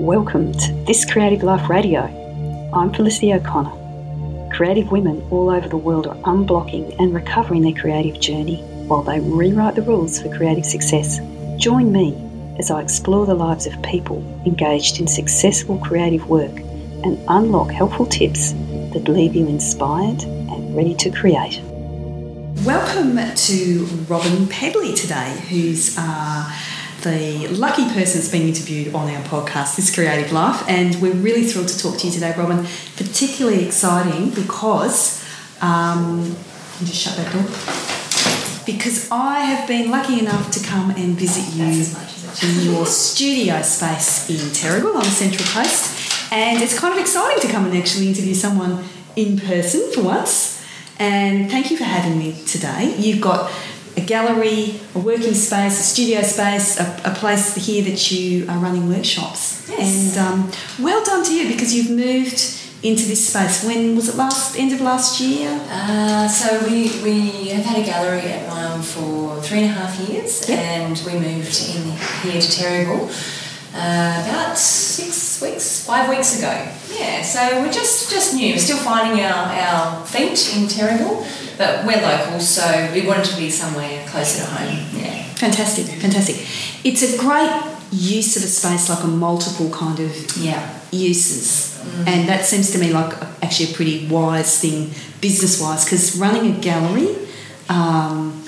Welcome to This Creative Life Radio. I'm Felicity O'Connor. Creative women all over the world are unblocking and recovering their creative journey while they rewrite the rules for creative success. Join me as I explore the lives of people engaged in successful creative work and unlock helpful tips that leave you inspired and ready to create. Welcome to Robyn Pedley today, who's uh, the lucky person that's being interviewed on our podcast, This Creative Life. And we're really thrilled to talk to you today, Robyn. Particularly exciting because, um, just shut that door. Because I have been lucky enough to come and visit you in your studio space in Terrigal on the Central Coast. And it's kind of exciting to come and actually interview someone in person for once. And thank you for having me today. You've got a gallery, a working space, a studio space, a, a place here that you are running workshops. Yes. And um, well done to you because you've moved into this space. When was it last? End of last year? Uh, so we, we have had a gallery at Rome for three and a half years, Yep. and we moved in here to Terrigal uh, about six weeks, five weeks ago. Yeah, so we're just just new, we're still finding our, our feet in Terrigal, but we're local, so we wanted to be somewhere closer to home. Yeah. Fantastic, fantastic. It's a great use of a space, like a multiple kind of Yeah. uses. And that seems to me like actually a pretty wise thing business wise because running a gallery um,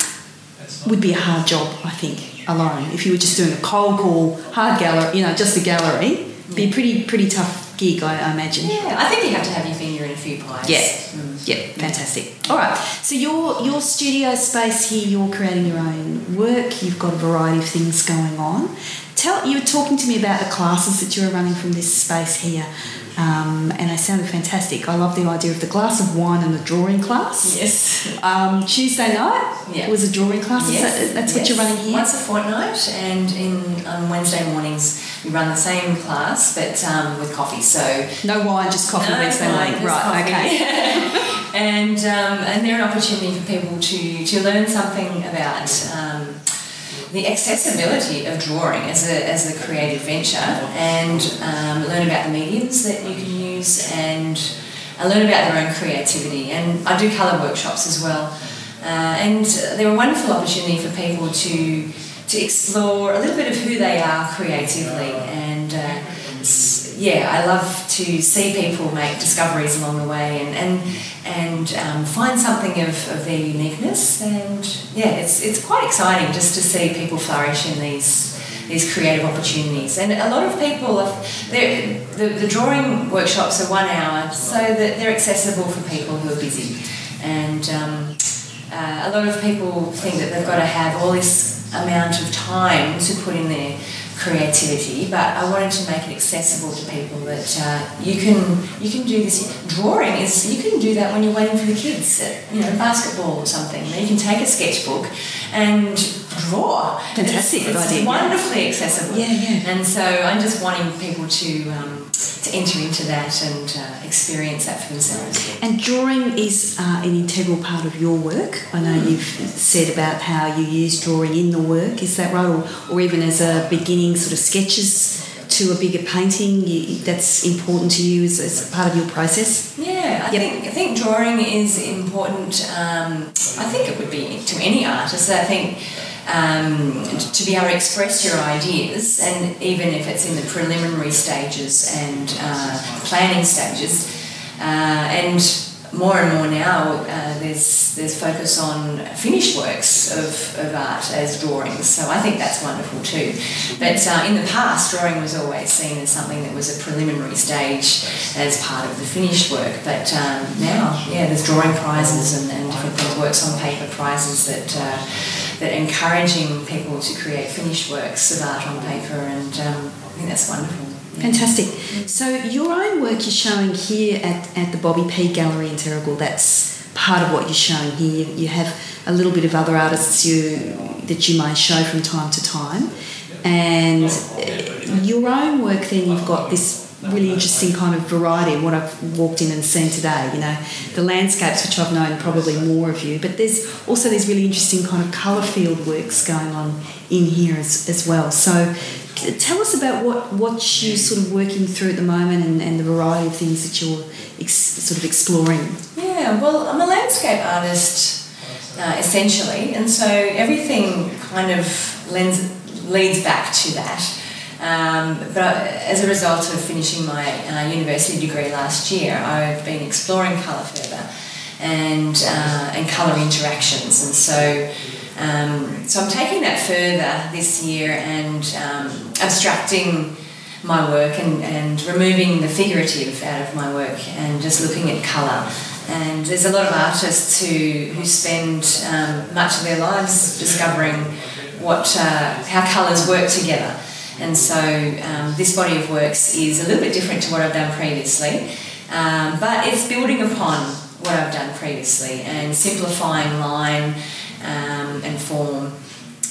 would be a hard job, I think, alone. If you were just doing a cold call, hard gallery, you know, just a gallery, be a pretty, pretty tough gig, I, I imagine. Yeah, I think you have to have your finger in a few pies. Yeah. Mm. Yeah, fantastic. All right. So your your studio space here, you're creating your own work. You've got a variety of things going on. Tell you were talking to me about the classes that you were running from this space here, um, and they sounded fantastic. I love the idea of the glass of wine and the drawing class. Yes. Um, Tuesday night Yeah. was a drawing class. Yes, that, that's what you're running here. Once a fortnight, and in on Wednesday mornings we run the same class, but um, with coffee. So no wine, just coffee No Wednesday wine, morning. Right. coffee. Okay. and um, and they're an opportunity for people to to learn something about. Um, the accessibility of drawing as a, as a creative venture and um, learn about the mediums that you can use and uh, learn about their own creativity. And I do colour workshops as well. Uh, and they're a wonderful opportunity for people to, to explore a little bit of who they are creatively. And uh, yeah, I love to see people make discoveries along the way and, and, and um, find something of, of their uniqueness. And yeah, it's, it's quite exciting just to see people flourish in these, these creative opportunities. And a lot of people, the, the drawing workshops are one hour so that they're accessible for people who are busy. And um, uh, a lot of people think that they've got to have all this amount of time to put in their creativity, but I wanted to make it accessible to people that uh, you can you can do this. Drawing is you can do that when you're waiting for the kids at you know basketball or something. You can take a sketchbook and draw. Fantastic It's, it's idea. wonderfully accessible. Yeah, yeah. And so I'm just wanting people to um, to enter into that and uh, experience that for themselves. And drawing is uh, an integral part of your work. I know you've said about how you use drawing in the work. Is that right? Or, or even as a beginning sort of sketches to a bigger painting, you, that's important to you as, as part of your process? Yeah, I Yep. think I think drawing is important. Um, I think it would be to any artist. I think um, to be able to express your ideas, and even if it's in the preliminary stages and uh, planning stages, uh, and more and more now, uh, there's there's focus on finished works of, of art as drawings. So I think that's wonderful too. But uh, in the past, drawing was always seen as something that was a preliminary stage as part of the finished work. But um, now, yeah, there's drawing prizes and, and different things, works on paper prizes that. Uh, that encouraging people to create finished works of art on paper, and um, I think that's wonderful. Fantastic. Mm. So your own work you're showing here at, at the Bobby P Gallery in Terrigal. That's part of what you're showing here. You have a little bit of other artists you that you may show from time to time, and your own work. Then you've got this really interesting kind of variety of what I've walked in and seen today. You know, the landscapes, which I've known probably more of you, but there's also these really interesting kind of colour field works going on in here as, as well. So tell us about what, what you're sort of working through at the moment and, and the variety of things that you're ex- sort of exploring. Yeah, well, I'm a landscape artist uh, essentially, and so everything kind of lends, leads back to that. Um, but as a result of finishing my uh, university degree last year, I've been exploring colour further and uh, and colour interactions, and so um, so I'm taking that further this year and um, abstracting my work and, and removing the figurative out of my work and just looking at colour. And there's a lot of artists who, who spend um, much of their lives discovering what uh, how colours work together. And so um, this body of works is a little bit different to what I've done previously, um, but it's building upon what I've done previously and simplifying line um, and form.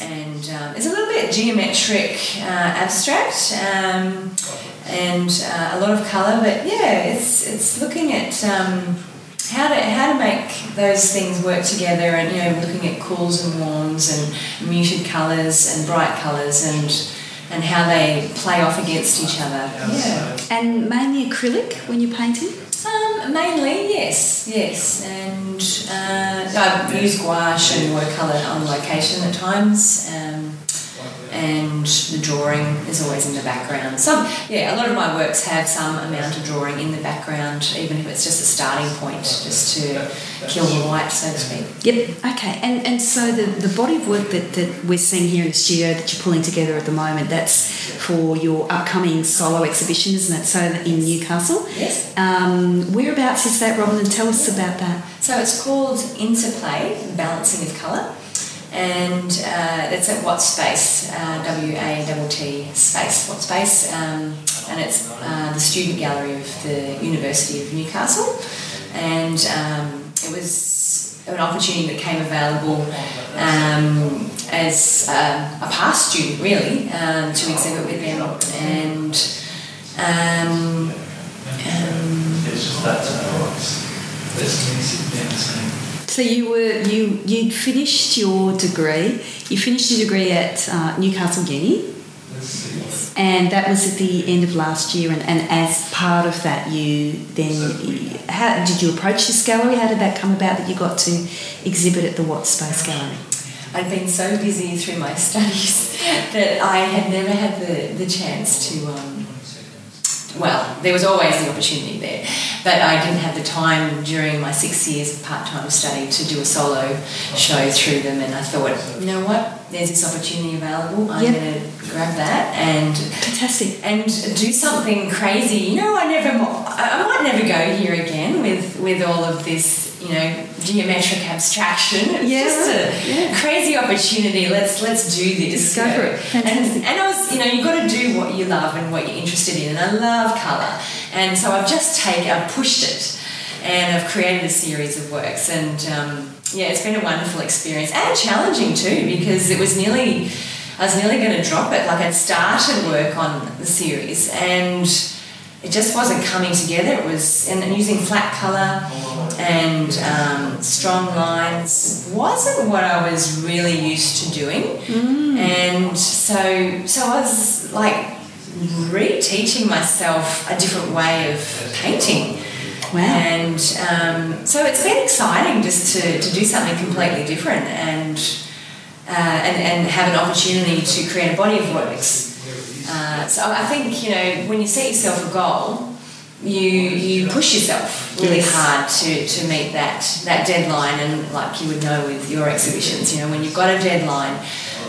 And um, it's a little bit geometric, uh, abstract, um, and uh, a lot of colour. But yeah, it's it's looking at um, how to how to make those things work together, and you know, looking at cools and warms, and muted colours and bright colours, and and how they play off against each other. Yeah. And mainly acrylic when you're painting? Mainly, yes, yes. And uh, I use gouache and watercolour on location at times. Um, and the drawing is always in the background. Some, yeah, a lot of my works have some amount of drawing in the background, even if it's just a starting point, just to kill the light, so to speak. Yep. Okay. And and so the, the body of work that, that we're seeing here in the studio that you're pulling together at the moment, that's for your upcoming solo exhibition, isn't it? So in Newcastle. Yes. Um, whereabouts is that, Robyn? And tell us about that. So it's called Interplay, Balancing of Colour. And uh, it's at Watt Space, uh, W A T T Space, Watt Space, um, and it's uh, the student gallery of the University of Newcastle. And um, it was an opportunity that came available um, as uh, a past student, really, um, to exhibit with them. And um, um, It's just that it's, it's same. So you were you you finished your degree. You finished your degree at uh, Newcastle Uni, and that was at the end of last year. And, and as part of that, you then how did you approach this gallery? How did that come about that you got to exhibit at the Watt Space Gallery? I'd been so busy through my studies that I had never had the, the chance to. Um, well, there was always the opportunity there, but I didn't have the time during my six years of part time study to do a solo show through them. And I thought, you know what, there's this opportunity available. I'm Yep. going to grab that and Fantastic. and do something crazy. You know, I never, I I might never go here again with with all of this, you know, geometric abstraction. It's Yeah, just a yeah. crazy opportunity. Let's let's do this. Go for it. Fantastic. And, and I was, you know, you've got to do what you love and what you're interested in. And I love colour, and so I've just taken, I've pushed it, and I've created a series of works and. Um, yeah, it's been a wonderful experience and challenging too because it was nearly, I was nearly going to drop it. Like I'd started work on the series and it just wasn't coming together. It was, and, and using flat colour and um, strong lines wasn't what I was really used to doing. And so, so I was like reteaching myself a different way of painting. Wow. And um, so it's been exciting just to, to do something completely different and, uh, and, and have an opportunity to create a body of works. Uh, so I think, you know, when you set yourself a goal, you, you push yourself really Yes. hard to, to meet that, that deadline. And like you would know with your exhibitions, you know, when you've got a deadline,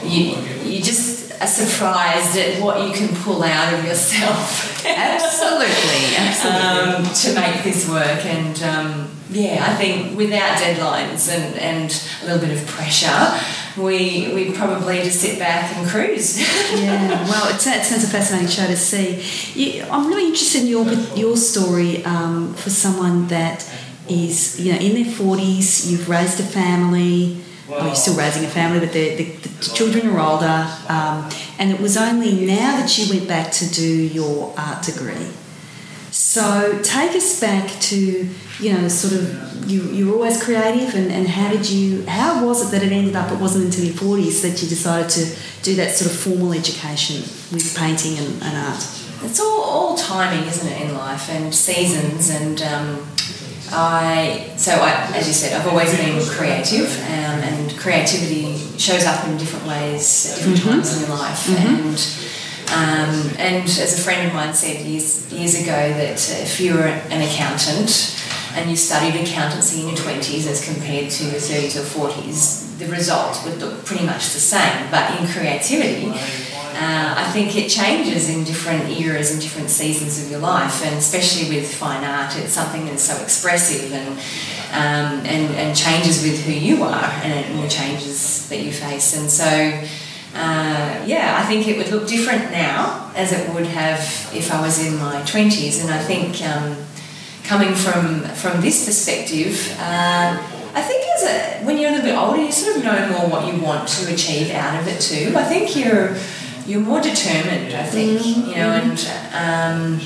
you, you just are surprised at what you can pull out of yourself. Absolutely, absolutely. um, to make this work. And um, yeah, I think without deadlines and, and a little bit of pressure, we we probably just sit back and cruise. yeah, well, it sounds, a fascinating show to see. You, I'm really interested in your your story um, for someone that is you know in their 40s. You've raised a family. Well, you're still raising a family, but the, the, the children are older. Um, and it was only now that you went back to do your art degree. So take us back to you know sort of you you were always creative and, and how did you how was it that it ended up it wasn't until your forties that you decided to do that sort of formal education with painting and, and art? It's all, all timing, isn't it, in life and seasons and. Um, I so I, as you said, I've always been creative, um, and creativity shows up in different ways at different mm-hmm. times in your life. Mm-hmm. And um, and as a friend of mine said years years ago, that if you were an accountant and you studied accountancy in your twenties as compared to your thirties or forties, the result would look pretty much the same. But in creativity uh, I think it changes in different eras and different seasons of your life, and especially with fine art, it's something that's so expressive and um, and, and changes with who you are and the changes that you face. And so, uh, yeah, I think it would look different now as it would have if I was in my 20s. And I think um, coming from, from this perspective, uh, I think as a, when you're a little bit older, you sort of know more what you want to achieve out of it too. I think you're you're more determined, I think, mm-hmm. you know, and um,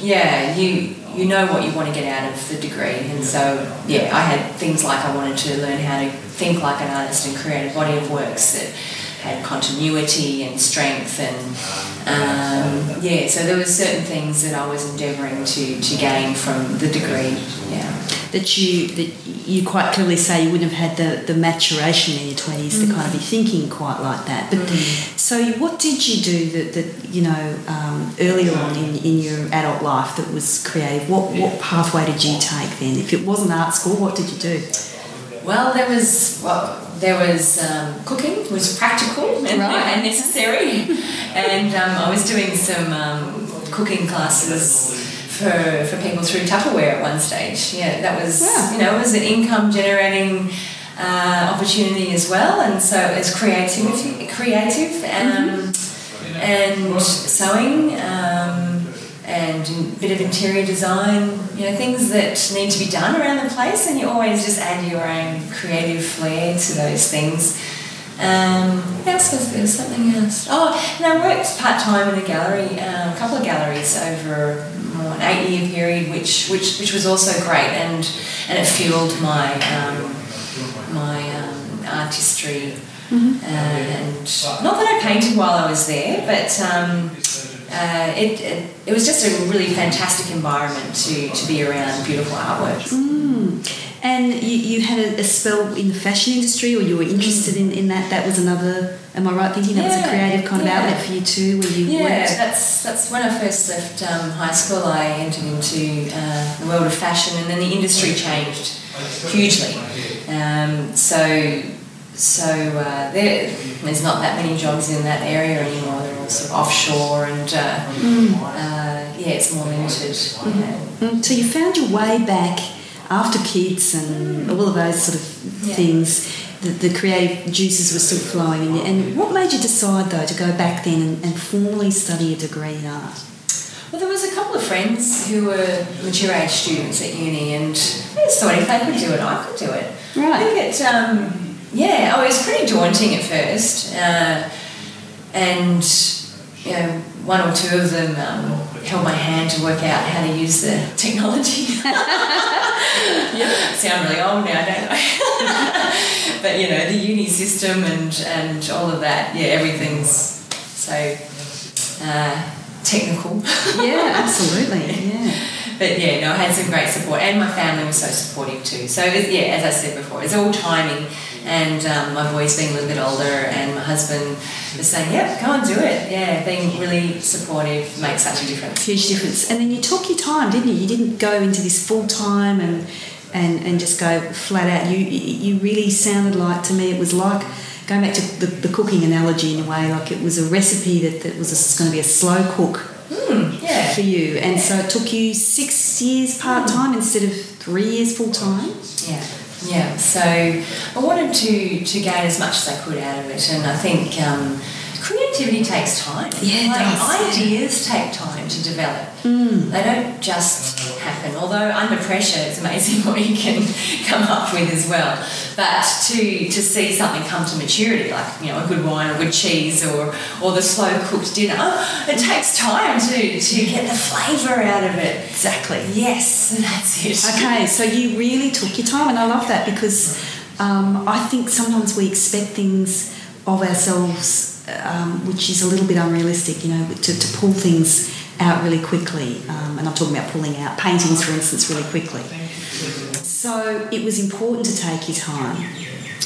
yeah, you you know what you want to get out of the degree, and so yeah, I had things like I wanted to learn how to think like an artist and create a body of works that had continuity and strength and um, yeah, so there were certain things that I was endeavouring to, to gain from the degree. Yeah, that you that you quite clearly say you wouldn't have had the, the maturation in your 20s mm-hmm. to kind of be thinking quite like that. But mm-hmm. so, what did you do that, that you know um, earlier on in, in your adult life that was creative? What what pathway did you take then? If it wasn't art school, what did you do? Well, there was well, there was um, cooking was practical and, right. and necessary, and um, I was doing some um, cooking classes for, for people through Tupperware at one stage. Yeah, that was yeah. you know it was an income generating uh, opportunity as well, and so it's creativity, creative, and mm-hmm. and sewing. Um, and a bit of interior design, you know, things that need to be done around the place, and you always just add your own creative flair to those things. Um, what else was there? Something else. Oh, and I worked part time in a gallery, um, a couple of galleries over an eight year period, which which which was also great, and and it fueled my um, my um, artistry. Mm-hmm. Uh, and not that I painted while I was there, but um, uh, it, it, it, was just a really fantastic environment to, to be around beautiful artworks. Mm. And you, you had a, a, spell in the fashion industry, or you were interested in, in that? That was another. Am I right thinking that yeah, was a creative kind yeah. of outlet for you too, where you yeah, worked? that's that's when I first left um, high school. I entered into uh, the world of fashion, and then the industry changed hugely. Um, so so uh, there, there's not that many jobs in that area anymore. They're all sort of offshore, and uh, mm. uh, yeah, it's more limited. Mm-hmm. Mm. So you found your way back after kids and all of those sort of yeah. things. The, the, creative juices were still flowing in you. And what made you decide though to go back then and, and formally study a degree in art? Well, there was a couple of friends who were mature age students at uni, and just thought if they could do it, I could do it. Right. I think it. Um, yeah, oh, it was pretty daunting at first. Uh, and, you know, one or two of them um, held my hand to work out how to use the technology. yeah, sound really old now, don't I? but, you know, the uni system and, and all of that, yeah, everything's so uh, technical. yeah, absolutely, yeah. But yeah, no, I had some great support, and my family was so supportive too. So yeah, as I said before, it's all timing and um, my boys being a little bit older and my husband was saying, yep, go and do it. Yeah, being really supportive makes such a difference. Huge difference. And then you took your time, didn't you? You didn't go into this full time and, and, and just go flat out. You, you really sounded like, to me, it was like going back to the, the cooking analogy in a way, like it was a recipe that, that was going to be a slow cook Mm, yeah. for you. And yeah. so it took you six years part time mm. instead of three years full time. Yeah. Yeah, so I wanted to, to gain as much as I could out of it, and I think um, creativity takes time. Yeah, it like does, yeah. ideas take time to develop. Mm. They don't just happen. Although under pressure, it's amazing what you can come up with as well. But to to see something come to maturity, like you know a good wine or good cheese or or the slow cooked dinner, it takes time to to get the flavour out of it. Exactly. Yes, that's it. Okay, so you really took your time, and I love that because um, I think sometimes we expect things of ourselves um, which is a little bit unrealistic, you know, to, to pull things out really quickly. Um, and I'm talking about pulling out paintings, for instance, really quickly. So it was important to take your time.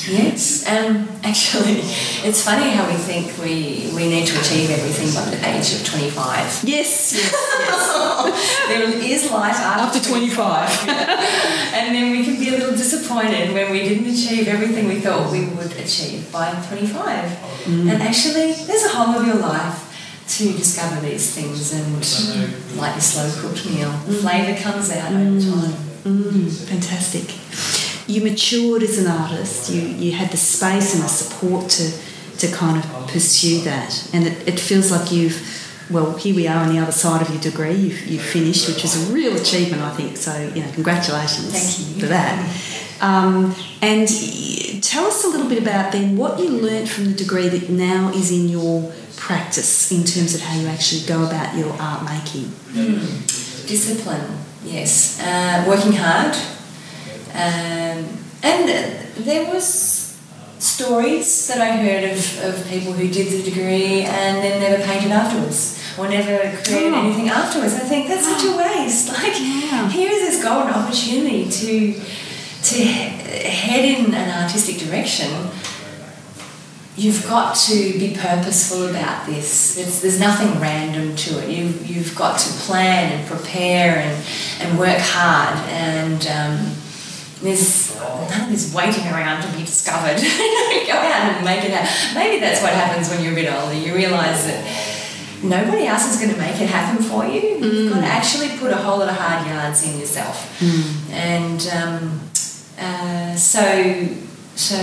Yes, um, actually, it's funny how we think we, we need to achieve everything by the age of 25. Yes, yes, yes. there is light after, After 25. and then we can be a little disappointed when we didn't achieve everything we thought we would achieve by 25. And actually, there's a whole of your life to discover these things and like your slow cooked meal, the flavour comes out over time. Mm, fantastic. You matured as an artist. You you had the space and the support to to kind of pursue that, and it, it feels like you've. Well, here we are on the other side of your degree. You've, you've finished, which is a real achievement, I think. So, you know, congratulations for that. Um, and tell us a little bit about then what you learnt from the degree that now is in your practice in terms of how you actually go about your art making. Discipline, yes. Uh, working hard. Um, and there was stories that I heard of, of people who did the degree and then never painted afterwards or never created Oh. anything afterwards. I think that's such a waste. Like, Yeah. here is this golden opportunity to to head in an artistic direction you've got to be purposeful about this. There's, there's nothing random to it. You, you've got to plan and prepare and, and work hard. And um, there's none of this waiting around to be discovered. Go out and make it happen. Maybe that's what happens when you're a bit older. You realise that nobody else is going to make it happen for you. You've got to actually put a whole lot of hard yards in yourself. And um, uh, so, so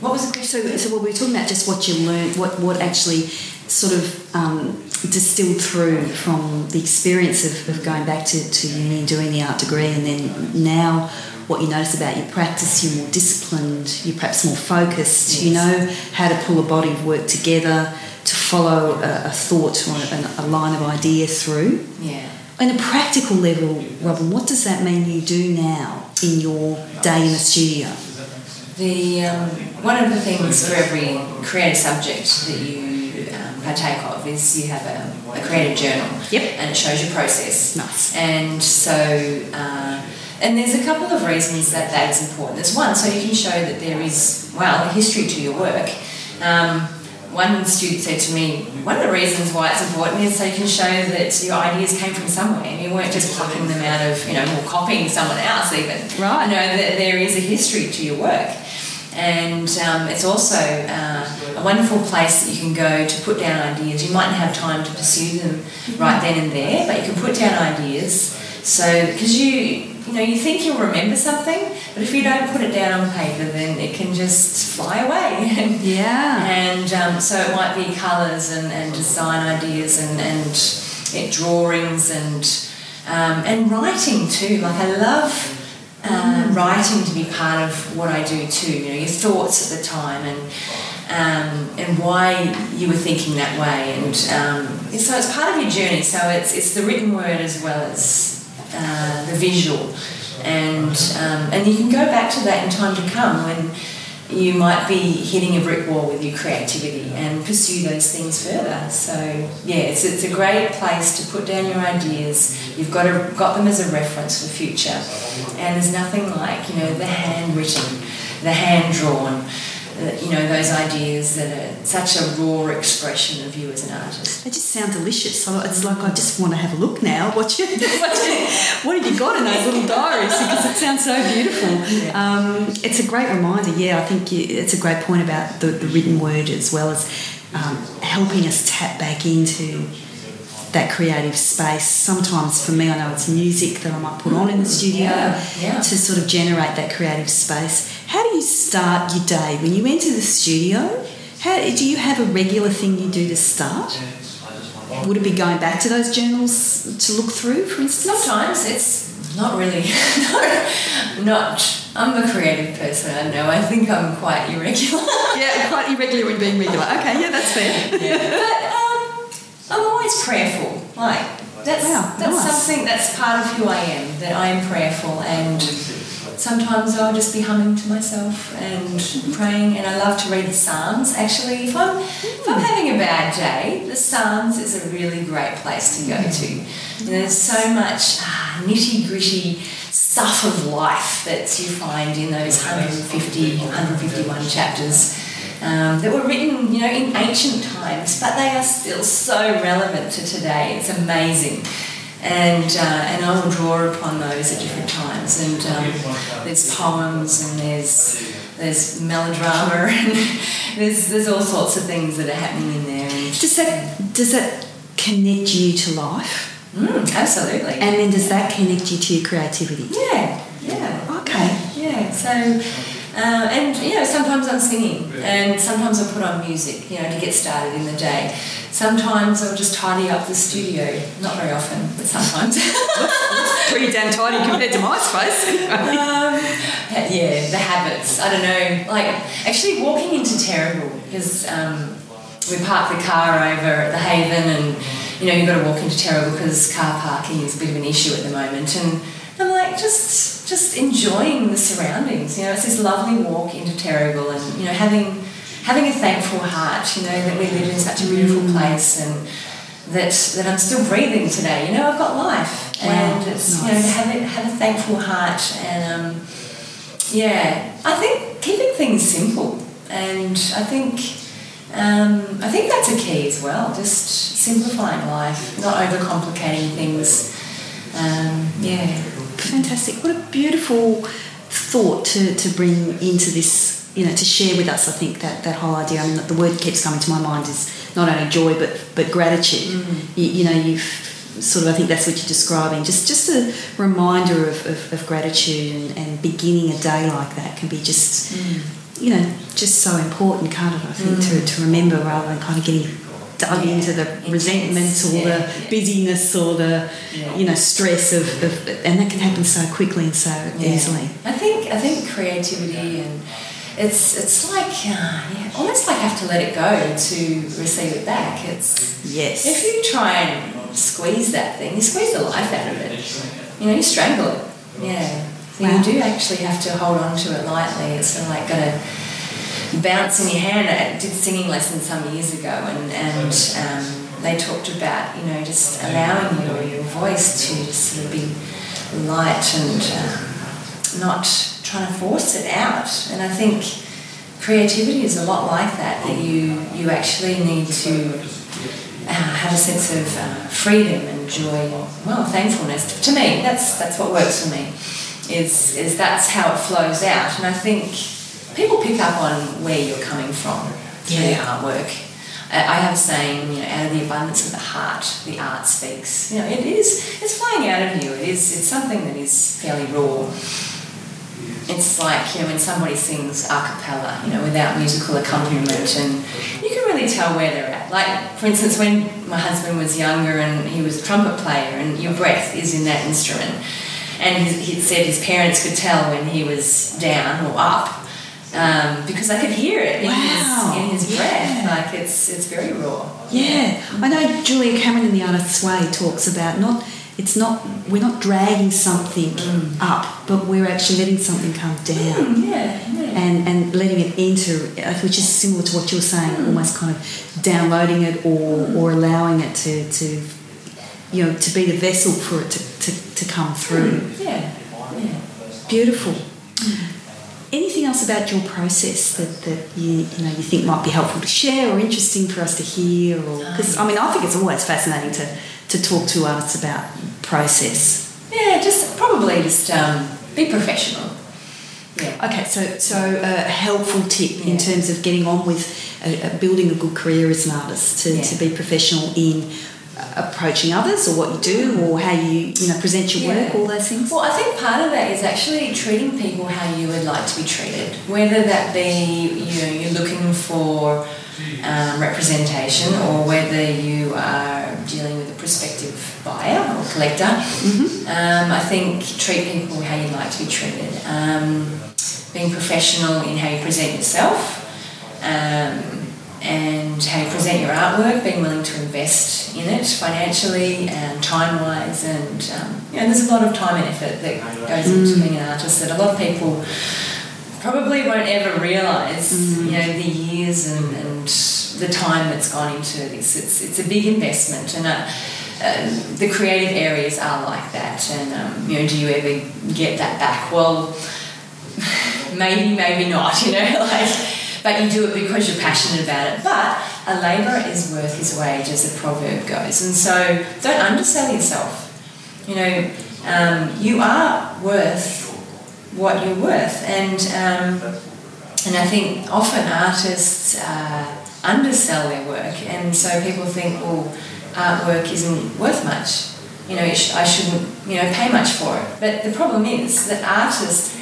what was the question? So, so what we were talking about just what you learned, what what actually sort of um, distilled through from the experience of, of going back to, to uni and doing the art degree, and then now what you notice about your practice, you're more disciplined, you're perhaps more focused, you know how to pull a body of work together, to follow a, a thought or a, a line of idea through. Yeah. On a practical level, Robyn, what does that mean you do now in your day in the studio? The um, one of the things for every creative subject that you um, partake of is you have a, a creative journal. Yep. And it shows your process. Nice. And so, uh, and there's a couple of reasons that that is important. There's one, so you can show that there is well a history to your work. Um, one student said to me, one of the reasons why it's important is so you can show that your ideas came from somewhere and you weren't just plucking them out of, you know, or copying someone else even. Right. You know, that there is a history to your work. And um, it's also uh, a wonderful place that you can go to put down ideas. You mightn't have time to pursue them right then and there, but you can put down ideas. So, because you, you know, you think you'll remember something, but if you don't put it down on paper, then it can just fly away. Yeah. and um, so it might be colours and, and design ideas and, and it, drawings and um, and writing too. Like I love uh, writing to be part of what I do too. You know, your thoughts at the time and um, and why you were thinking that way. And um, so it's part of your journey. So it's it's the written word as well as uh, the visual. And um, and you can go back to that in time to come when you might be hitting a brick wall with your creativity and pursue those things further. So yeah, it's, it's a great place to put down your ideas. You've got a, got them as a reference for future, and there's nothing like you know the handwritten, the hand drawn. You know those ideas that are such a raw expression of you as an artist. They just sound delicious. It's like I just want to have a look now. What you, what, you, what have you got in those little diaries? Because it sounds so beautiful. Um, it's a great reminder. Yeah, I think you, it's a great point about the, the written word as well as um, helping us tap back into that creative space. Sometimes for me, I know it's music that I might put on in the studio Yeah, yeah. to sort of generate that creative space. How do you start your day when you enter the studio? How, do you have a regular thing you do to start? Would it be going back to those journals to look through, for instance? Sometimes it's not really. not. I'm a creative person. I know. I think I'm quite irregular. yeah, quite irregular in being regular. Okay, yeah, that's fair. yeah. But I'm always prayerful. Like that's Wow, that's nice. something that's part of who I am. That I am prayerful and. Sometimes I'll just be humming to myself and praying, and I love to read the Psalms. Actually, if I'm if I'm having a bad day, the Psalms is a really great place to go to. And there's so much ah, nitty gritty stuff of life that you find in those 150, 151 chapters um, that were written, you know, in ancient times, but they are still so relevant to today. It's amazing and uh, and I will draw upon those at different times. And um, there's poems and there's there's melodrama and there's there's all sorts of things that are happening in there. And, Does that does that connect you to life? Mm, absolutely. And then does that connect you to your creativity? yeah, yeah. Okay. Yeah, so, uh, and you know, sometimes I'm singing, and sometimes I put on music, you know, to get started in the day. Sometimes I'll just tidy up the studio. Not very often, but sometimes. Pretty damn tidy compared to my space. um, yeah, the habits. I don't know. Like, actually walking into Terrigal, because um, we park the car over at the Haven, and you know, you've got to walk into Terrigal because car parking is a bit of an issue at the moment. And I'm like, just just enjoying the surroundings. You know, it's this lovely walk into Terrigal, and you know, having having a thankful heart. You know, that we live in such a beautiful place, and that that I'm still breathing today. You know, I've got life, Wow, and it's you know, to have it, have a thankful heart, and um, yeah, I think keeping things simple, and I think. Um, I think that's a key as well. Just simplifying life, not overcomplicating things. Um, yeah. Fantastic. What a beautiful thought to, to bring into this, you know, to share with us. I think that, that whole idea, I mean, the word keeps coming to my mind is not only joy but, but gratitude. Mm. You, you know, you've sort of, I think that's what you're describing. Just just a reminder of, of, of gratitude and, and beginning a day like that can be just, mm. you know, just so important, can't it? I think to, mm. to remember rather than kind of getting dug Yeah. into the Intense. resentment or Yeah, the busyness or the you know stress of, of and that can happen so quickly and so easily I think I think creativity and it's it's like uh, yeah, almost like have to let it go to receive it back. It's yes if you try and squeeze that thing, you squeeze the life out of it. You know, you strangle it. Yeah. So Wow. you do actually have to hold on to it lightly. It's sort of like got to bounce in your hand. I did singing lessons some years ago, and and um, they talked about you know just allowing your your voice to just sort of be light and um, not trying to force it out. And I think creativity is a lot like that. That you you actually need to uh, have a sense of uh, freedom and joy. Well, thankfulness. To me, that's that's what works for me. Is is that's how it flows out. And I think people pick up on where you're coming from through Yeah. your artwork. I I have a saying, you know, out of the abundance of the heart, the art speaks. You know, it is, it's flowing out of you. It is, it's something that is fairly raw. It's like, you know, when somebody sings a cappella, you know, without musical accompaniment, and you can really tell where they're at. Like, for instance, when my husband was younger and he was a trumpet player, and your breath is in that instrument. And he, he said his parents could tell when he was down or up um, because I could hear it in, Wow. his, in his breath. Yeah. Like, it's, it's very raw. yeah i know julia cameron in the artist's way talks about not it's not we're not dragging something up but we're actually letting something come down Mm, yeah, yeah. and and letting it enter uh, which is similar to what you're saying almost kind of downloading it or or allowing it to to you know to be the vessel for it to, to, to come through yeah, yeah. Beautiful. Else about your process that, that you you know you think might be helpful to share or interesting for us to hear? Or because I mean I think it's always fascinating to to talk to artists about process. Yeah, just probably just um, be professional. Yeah. Okay, so so a helpful tip in terms of getting on with uh, uh, building a good career as an artist to, Yeah. to be professional in approaching others or what you do or how you you know present your work all those things. Well, I think part of that is actually treating people how you would like to be treated. Whether that be, you know, you're looking for um, representation or whether you are dealing with a prospective buyer or collector. Um, I think treat people how you'd like to be treated. Um, being professional in how you present yourself um, and how you present your artwork, being willing to invest in it financially and time wise. And um, you know, there's a lot of time and effort that goes into being an artist that a lot of people probably won't ever realise, you know, the years and, and the time that's gone into this. It's, it's a big investment, and uh, uh, the creative areas are like that. And um, you know, do you ever get that back? Well, maybe, maybe not. You know, like, but you do it because you're passionate about it. But a labourer is worth his wage, as the proverb goes. And so, don't undersell yourself. You know, um, you are worth what you're worth, and um, and I think often artists uh, undersell their work, and so people think, well, artwork isn't worth much. You know, I shouldn't, you know, pay much for it. But the problem is that artists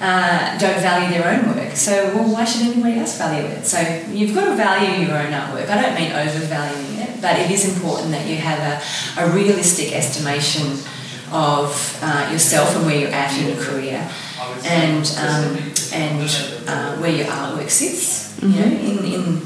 uh, don't value their own work. So, well, why should anybody else value it? So, you've got to value your own artwork. I don't mean overvaluing it, but it is important that you have a, a realistic estimation of uh, yourself and where you're at in your career, and um, and uh, where your artwork sits. You know, in, in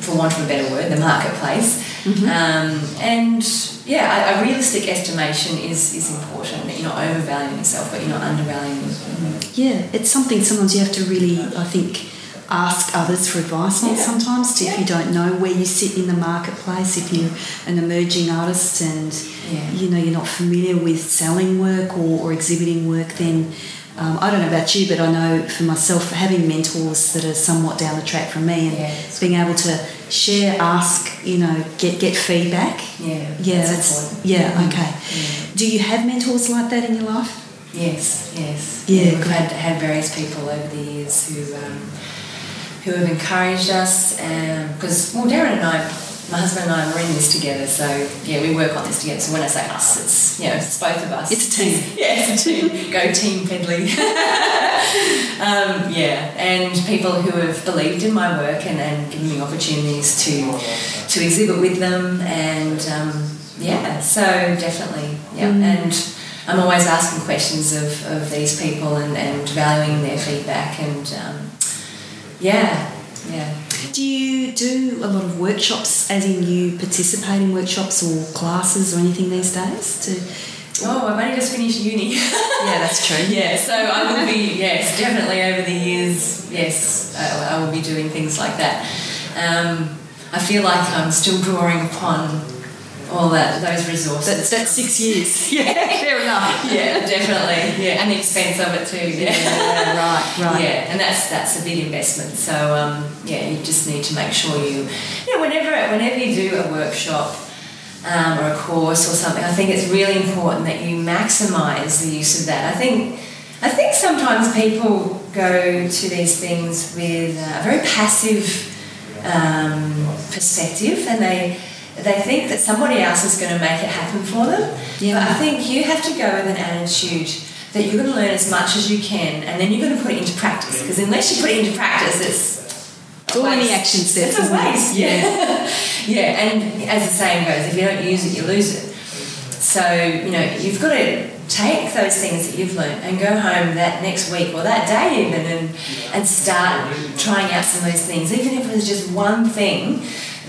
for want of a better word, the marketplace. Um, and yeah, a, a realistic estimation is, is important that you're not overvaluing yourself, but you're not undervaluing yourself. Yeah, it's something sometimes you have to really, I think, ask others for advice on Yeah. sometimes to, if you don't know where you sit in the marketplace, if you're an emerging artist and Yeah. you know you're not familiar with selling work or, or exhibiting work, then um, I don't know about you, but I know for myself, having mentors that are somewhat down the track from me and Yeah. being able to share, ask, you know, get get feedback. Yeah, Yeah, that's that's, yeah, okay. Yeah. Do you have mentors like that in your life? Yes, yes. Yeah, we've had, had various people over the years who um, who have encouraged us, because well, Darren and I, my husband and I, we're in this together. So yeah, we work on this together. So when I say us, it's you know, it's both of us. It's a team. Yeah, it's a team. Go team Pedley. um, yeah, and people who have believed in my work and, and given me opportunities to to exhibit with them, and um, yeah, so definitely, yeah, and. I'm always asking questions of, of these people and, and valuing their feedback and um, yeah, yeah. Do you do a lot of workshops, as in you participate in workshops or classes or anything these days? To Oh, I've only just finished uni. yeah, that's true. yeah, so I will be, yes, definitely over the years, yes, I, I will be doing things like that. Um, I feel like I'm still drawing upon all that those resources. That's, that's six years. Yeah, fair enough. yeah, definitely. Yeah, and the expense of it too. Yeah. Yeah, right, right. Yeah, and that's that's a big investment. So um, yeah, you just need to make sure you, you know, whenever whenever you do a workshop um, or a course or something, I think it's really important that you maximise the use of that. I think I think sometimes people go to these things with a very passive um, perspective, and they they think that somebody else is going to make it happen for them. Yeah. But I think you have to go with an attitude that you're going to learn as much as you can, and then you're going to put it into practice. Because unless you put it into practice, it's It's all in the action steps, It's a it? waste. Yeah, yeah. And as the saying goes, if you don't use it, you lose it. So you know you've got to take those things that you've learned and go home that next week or that day even and and start trying out some of those things, even if it's just one thing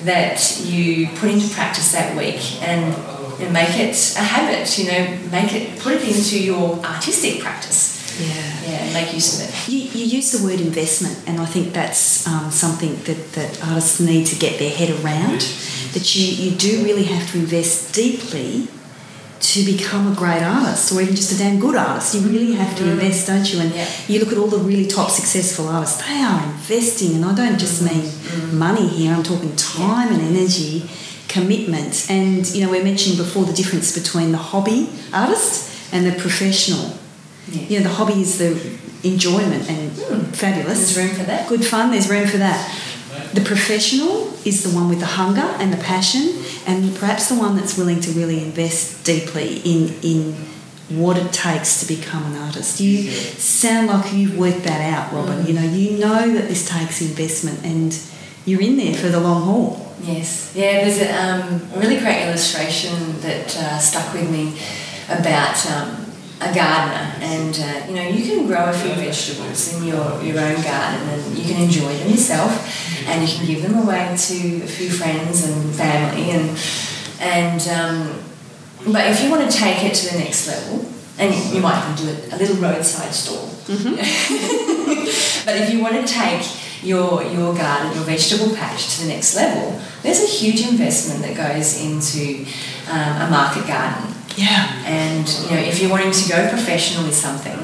that you put into practice that week and, and make it a habit. You know, make it put it into your artistic practice. Yeah. Yeah, make use of it. You, you use the word investment, and I think that's um, something that, that artists need to get their head around. That you, you do really have to invest deeply to become a great artist, or even just a damn good artist. You really have to mm. invest, don't you? And Yeah. you look at all the really top successful artists; they are investing, and I don't just mm. mean mm. money here. I'm talking time and energy, commitment, and you know we mentioned before the difference between the hobby artist and the professional. Yeah. You know, the hobby is the enjoyment and fabulous. There's room for that. Good fun, there's room for that. The professional is the one with the hunger and the passion, and perhaps the one that's willing to really invest deeply in, in what it takes to become an artist. You sound like you've worked that out, Robyn. You know, you know that this takes investment, and you're in there for the long haul. Yes, yeah. There's a um, really great illustration that uh, stuck with me about um, a gardener, and uh, you know you can grow a few vegetables in your your own garden, and you can enjoy them yourself, and you can give them away to a few friends and family, and and um, but if you want to take it to the next level, and you might even do it a little roadside stall. but if you want to take your your garden, your vegetable patch to the next level, there's a huge investment that goes into um, a market garden. Yeah. And you know, if you're wanting to go professional with something,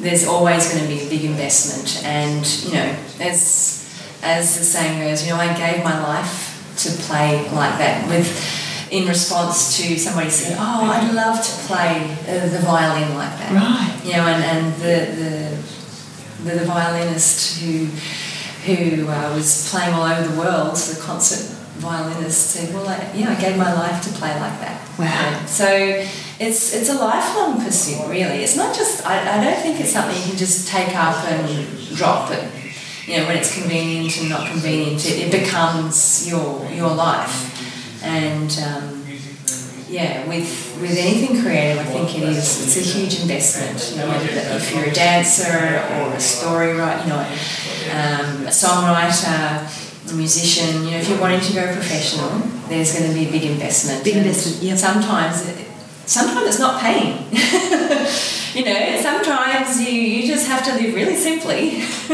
there's always going to be a big investment. And you know, as as the saying goes, you know, I gave my life to play like that with. In response to somebody saying, "Oh, I'd love to play uh, the violin like that," Right. you know, and, and the, the the the violinist who who uh, was playing all over the world, the concert violinist said, "Well, I, yeah, I gave my life to play like that." Wow. Yeah. So it's it's a lifelong pursuit, really. It's not just. I, I don't think it's something you can just take up and drop it. You know, when it's convenient and not convenient, it, it becomes your your life. And um, yeah, with with anything creative, I think it is. It's a huge investment. You know, whether that- if you're a dancer or a story writer, you know, um, a songwriter, a musician. You know, if you're wanting to go professional, there's going to be a big investment. Big investment, yep. Sometimes, it, sometimes it's not paying. you know, sometimes you, you just have to live really simply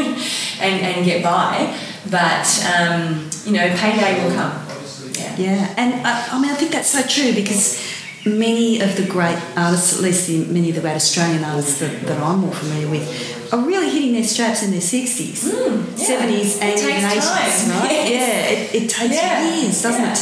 and, and get by. But um, you know, payday will come. Yeah. Yeah, and I, I mean, I think that's so true because many of the great artists, at least the, many of the great Australian artists that, that I'm more familiar with, are really hitting their straps in their 60s, Mm, yeah. 70s, 80s, It and 80s, time. right? Yes. Yeah, it, it takes Yeah. years, doesn't Yeah. it,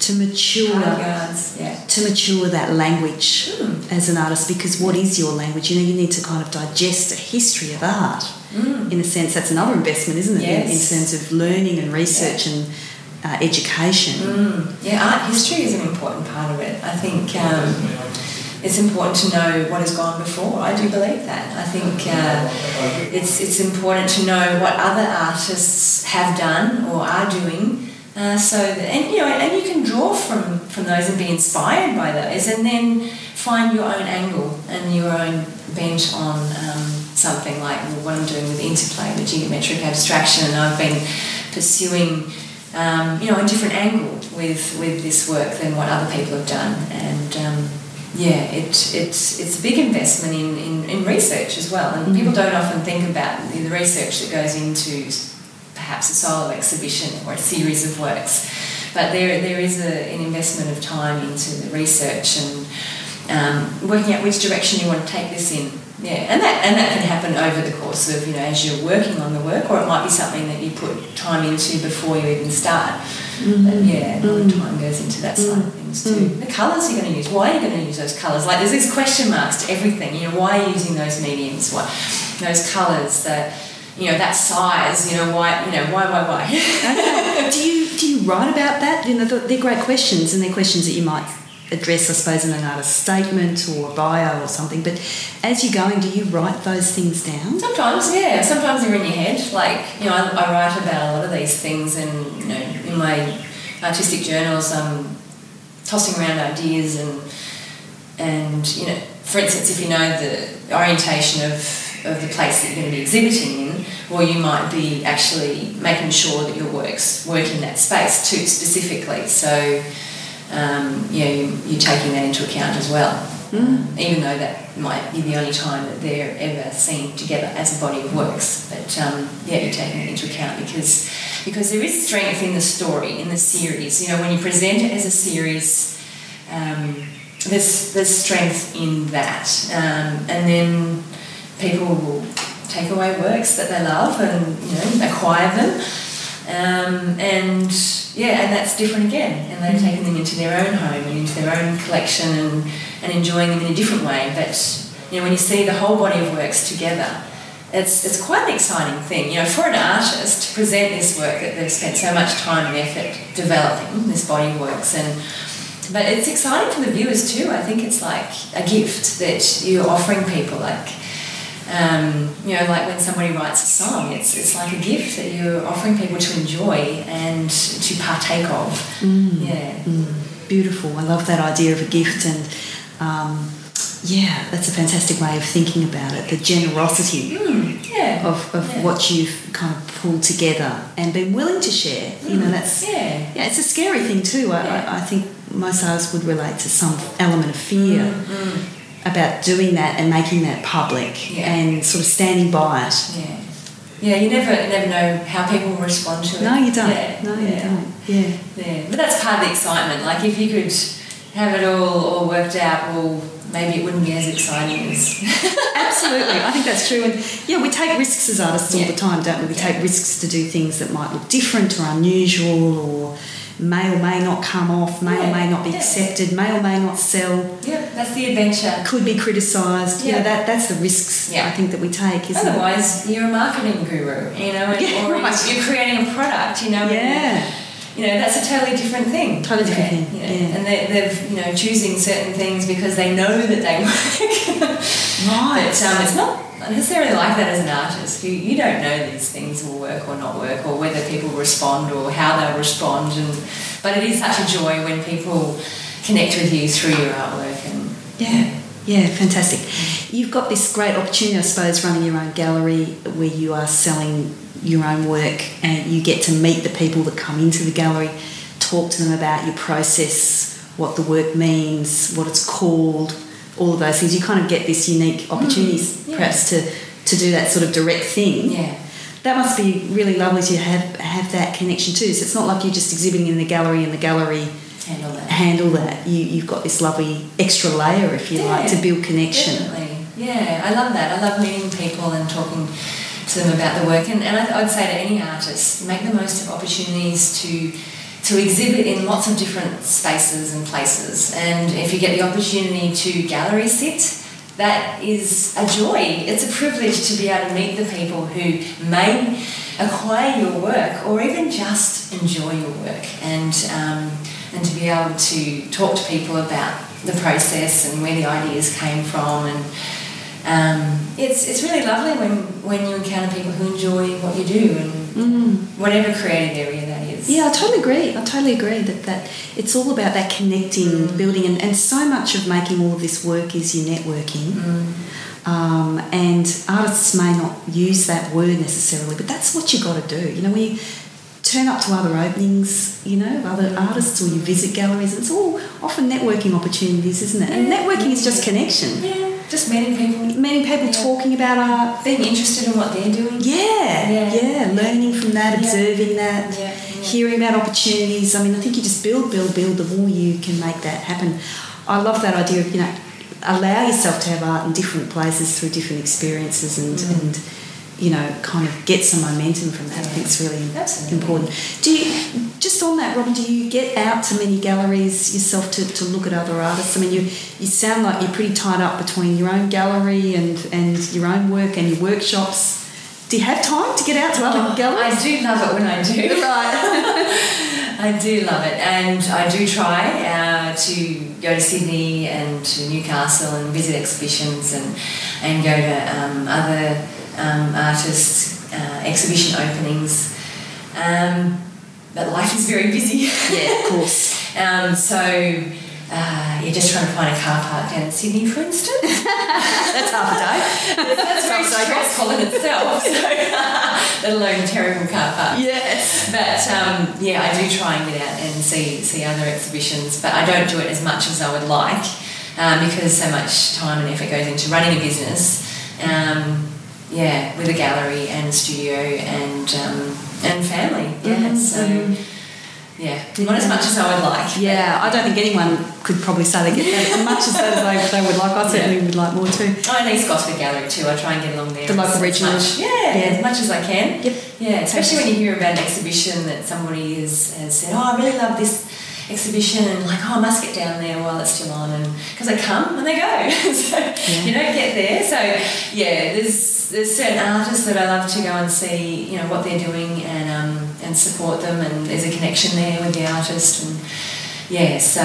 to, to mature. Yeah. To mature that language Mm. as an artist, because what is your language? You know, you need to kind of digest a history of art. Mm. In a sense, that's another investment, isn't it? In- In, terms of learning and research and uh, education. Mm. Yeah, art history is an important part of it. I think um, it's important to know what has gone before. I do believe that. I think uh, it's it's important to know what other artists have done or are doing. Uh, so that, and you know, and you can draw from from those and be inspired by those, and then find your own angle and your own bent on um, something like what I'm doing with interplay, the geometric abstraction. And I've been pursuing um, you know, a different angle with with this work than what other people have done. And um, yeah, it, it's it's a big investment in, in, in research as well. And people don't often think about the, the research that goes into perhaps a solo exhibition or a series of works. But there there is a, an investment of time into the research and um, working out which direction you want to take this in. Yeah, and that and that can happen over the course of you know as you're working on the work, or it might be something that you put time into before you even start. Mm. But yeah, a lot of time goes into that mm. side of things too. Mm. The colours you're going to use. Why are you going to use those colours? Like there's these question marks to everything. You know, why are you using those mediums? Why those colours? That you know that size. You know why? You know why? Why? Why? Okay. do you do you write about that? You know, they're great questions, and they're questions that you might address, I suppose, in an artist statement or a bio or something. But as you're going, do you write those things down? Sometimes, yeah. Sometimes they're in your head. Like, you know, I, I write about a lot of these things, and you know, my artistic journals, I'm tossing around ideas, and and you know, for instance, if you know the orientation of of the place that you're going to be exhibiting in, or you might be actually making sure that your works work in that space too specifically. So, um, you know, you- you're taking that into account as well. Um, even though that might be the only time that they're ever seen together as a body of works. But um, yeah, you take taking it into account because because there is strength in the story in the series. You know, when you present it as a series, um, there's there's strength in that, um, and then people will take away works that they love and you know acquire them. Um, and yeah, and that's different again. And they're taking them into their own home and into their own collection and, and enjoying them in a different way. But you know, when you see the whole body of works together, it's it's quite an exciting thing. You know, for an artist to present this work that they've spent so much time and effort developing this body of works and but it's exciting for the viewers too. I think it's like a gift that you're offering people. Like Um, you know, like when somebody writes a song, it's it's like a gift that you're offering people to enjoy and to partake of. Mm. Yeah. Mm. Beautiful. I love that idea of a gift, and um, yeah, that's a fantastic way of thinking about it. The generosity Mm. Yeah. of, of Yeah. what you've kind of pulled together and been willing to share. You know, that's yeah. yeah, it's a scary thing too. I, Yeah. I, I think most of us would relate to some element of fear Mm. about doing that and making that public and sort of standing by it. Yeah. Yeah, you never never know how people will respond to it. No, you don't. No, you don't. Yeah. Yeah, but that's part of the excitement. Like if you could have it all all worked out, well, maybe it wouldn't be as exciting as. Absolutely, I think that's true. And yeah, we take risks as artists all the time, don't we? We Yeah. take risks to do things that might look different or unusual or may or may not come off, may or may not be yeah. accepted, may or may not sell, yeah, that's the adventure. could be criticised. You know, Yeah. that, that's the risks Yeah. I think that we take, isn't Otherwise, you're a marketing guru, you know, Yeah, or right. you're creating a product, you know. it? Yeah. You know, that's a totally different thing. Totally different thing, you know, yeah. And they, they're, you know, choosing certain things because they know that they work. Right. But um, it's not necessarily like that as an artist. You, you don't know these things will work or not work, or whether people respond or how they'll respond. And but it is such a joy when people connect with you through your artwork. And Yeah, yeah, fantastic. You've got this great opportunity, I suppose, running your own gallery where you are selling your own work and you get to meet the people that come into the gallery, talk to them about your process, what the work means, what it's called, all of those things. You kind of get this unique opportunity, Mm, yeah. perhaps, to, to do that sort of direct thing. yeah, That must be really lovely to have have that connection too. So it's not like you're just exhibiting in the gallery and the gallery handle that. handle that. You, you've got this lovely extra layer, if you like, to build connection. Definitely. Yeah, I love that. I love meeting people and talking to them about the work. And, and I, I'd say to any artist, make the most of opportunities to to exhibit in lots of different spaces and places. And if you get the opportunity to gallery sit, that is a joy. It's a privilege to be able to meet the people who may acquire your work or even just enjoy your work and um, and to be able to talk to people about the process and where the ideas came from and um, it's, it's really lovely when, when you encounter people who enjoy what you do and Mm. whatever creative area that is. Yeah, I totally agree. I totally agree that, that it's all about that connecting, Mm. building, and, and so much of making all of this work is your networking. Mm. Um, and artists may not use that word necessarily, but that's what you got to do. You know, when you turn up to other openings, you know, of other artists, or you visit galleries, it's all often networking opportunities, isn't it? And networking is just connection. Yeah, just meeting people, Meeting people, Yeah. talking about art. being interested in what they're doing. Yeah, Yeah. yeah, learning from that, observing that, hearing about opportunities. I mean, I think you just build, build, build. The more you can make that happen. I love that idea of you know, allow yourself to have art in different places through different experiences, and Mm. and you know, kind of get some momentum from that. I think it's really Absolutely. important. Do you just on that, Robyn? Do you get out to many galleries yourself to, to look at other artists? I mean, you you sound like you're pretty tied up between your own gallery and and your own work and your workshops. Do you have time to get out to other Oh, I galleries? do love it when I do. Right. I do love it, and I do try uh, to go to Sydney and to Newcastle and visit exhibitions and and go to um, other um, artists' uh, exhibition openings. Um, but life is very busy. yeah, of course. Um, so uh, you're just trying to find a car park down in Sydney, for instance. That's half a day. That's very stressful in itself. So, let alone terrible car park. Yes. But um, yeah, I do try and get out and see see other exhibitions, but I don't do it as much as I would like um, because so much time and effort goes into running a business. Um, yeah, with a gallery and studio and um, and family. Yeah, Mhm, so yeah, not as much as I would like. Yeah, I don't think anyone could probably say they get that as much as they, they would like. I certainly would like more too. Oh, and East Gosford Gallery too. I try and get along there. The local regional. much- yeah, Yeah. as much as I can. Yep. Yeah, especially when you hear about an exhibition that somebody has, has said, oh, I really love this exhibition, and like, oh, I must get down there while it's still on, and because they come and they go, so you don't get there. So yeah, there's there's certain artists that I love to go and see, you know, what they're doing and um, and support them, and there's a connection there with the artist, and yeah, so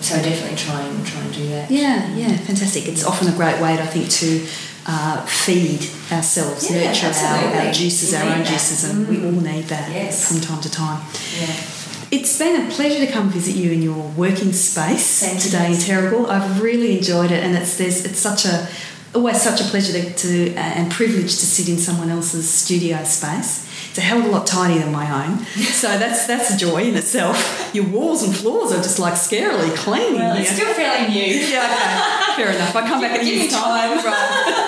so I definitely try and try and do that. Yeah, yeah, fantastic. It's often a great way, I think, to uh, feed ourselves, Yeah, nurture our, our juices, We our own that. juices, and we all need that Yes. from time to time. Yeah. It's been a pleasure to come visit you in your working space Thank you. today in Terrigal. I've really enjoyed it, and it's there's it's such a always such a pleasure to, to uh, and privilege to sit in someone else's studio space. It's a hell of a lot tidier than my own, so that's that's a joy in itself. Your walls and floors are just like scarily clean. Well, in it's still fairly new. yeah, okay, fair enough. I come back in a Give me time. Right.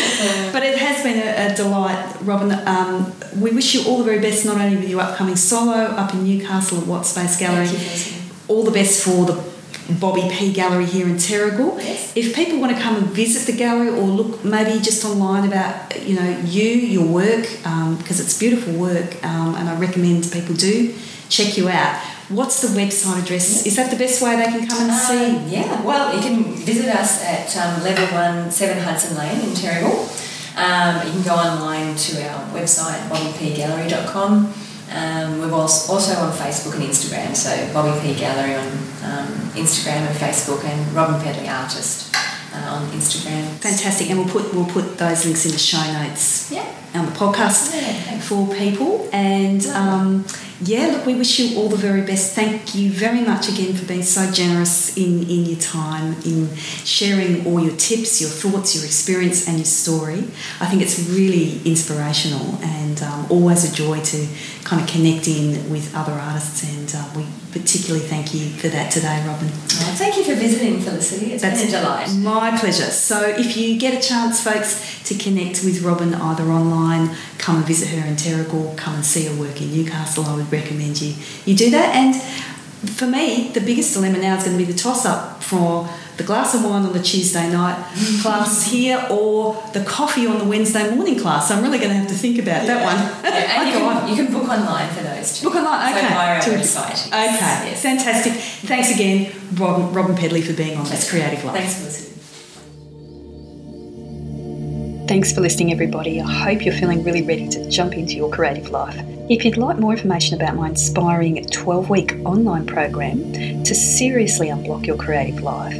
but it has been a, a delight, Robyn. Um, we wish you all the very best, not only with your upcoming solo up in Newcastle at Watt Space Gallery, Thank you, Felicity. all the best for the Bobby P Gallery here in Terrigal. Yes. If people want to come and visit the gallery or look maybe just online about you know you, your work, because it's beautiful work, um, and I recommend people do check you out. What's the website address? Is that the best way they can come and see? Um, yeah, well, you can visit us at um, level one, 7 Hudson Lane in Terrigal. Um, you can go online to our website, bobbypgallery.com. Um, we're also, on Facebook and Instagram, so Bobby P Gallery on um, Instagram and Facebook, and Robyn Pedley Artist uh, on Instagram. Fantastic, and we'll put we'll put those links in the show notes Yeah. on the podcast Yeah, for people. And um, yeah, look, we wish you all the very best. Thank you very much again for being so generous in, in your time, in sharing all your tips, your thoughts, your experience, and your story. I think it's really inspirational and um, always a joy to kind of connect in with other artists. And uh, we particularly thank you for that today, Robyn. Well, thank you for visiting, Felicity. It's been a delight. My pleasure. So if you get a chance, folks, to connect with Robyn either online, come and visit her in Terrigal, come and see her work in Newcastle, I would recommend you you do that. And for me, the biggest dilemma now is going to be the toss up for the glass of wine on the Tuesday night class here or the coffee on the Wednesday morning class. So I'm really going to have to think about that one. Yeah, and you on. can, you can book online for those too. Book online, okay. So via our To- website. Okay, Yes. fantastic. Thanks again, Robyn, Robyn Pedley, for being on This Creative Life. Thanks, Felicity. Thanks for listening, everybody. I hope you're feeling really ready to jump into your creative life. If you'd like more information about my inspiring 12 week online program to seriously unblock your creative life,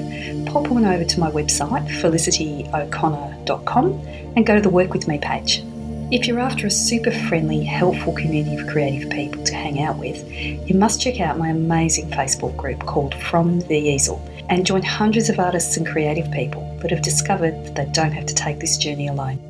pop on over to my website, felicityo'connor.com, and go to the Work With Me page. If you're after a super friendly, helpful community of creative people to hang out with, you must check out my amazing Facebook group called From the Easel and join hundreds of artists and creative people that have discovered that they don't have to take this journey alone.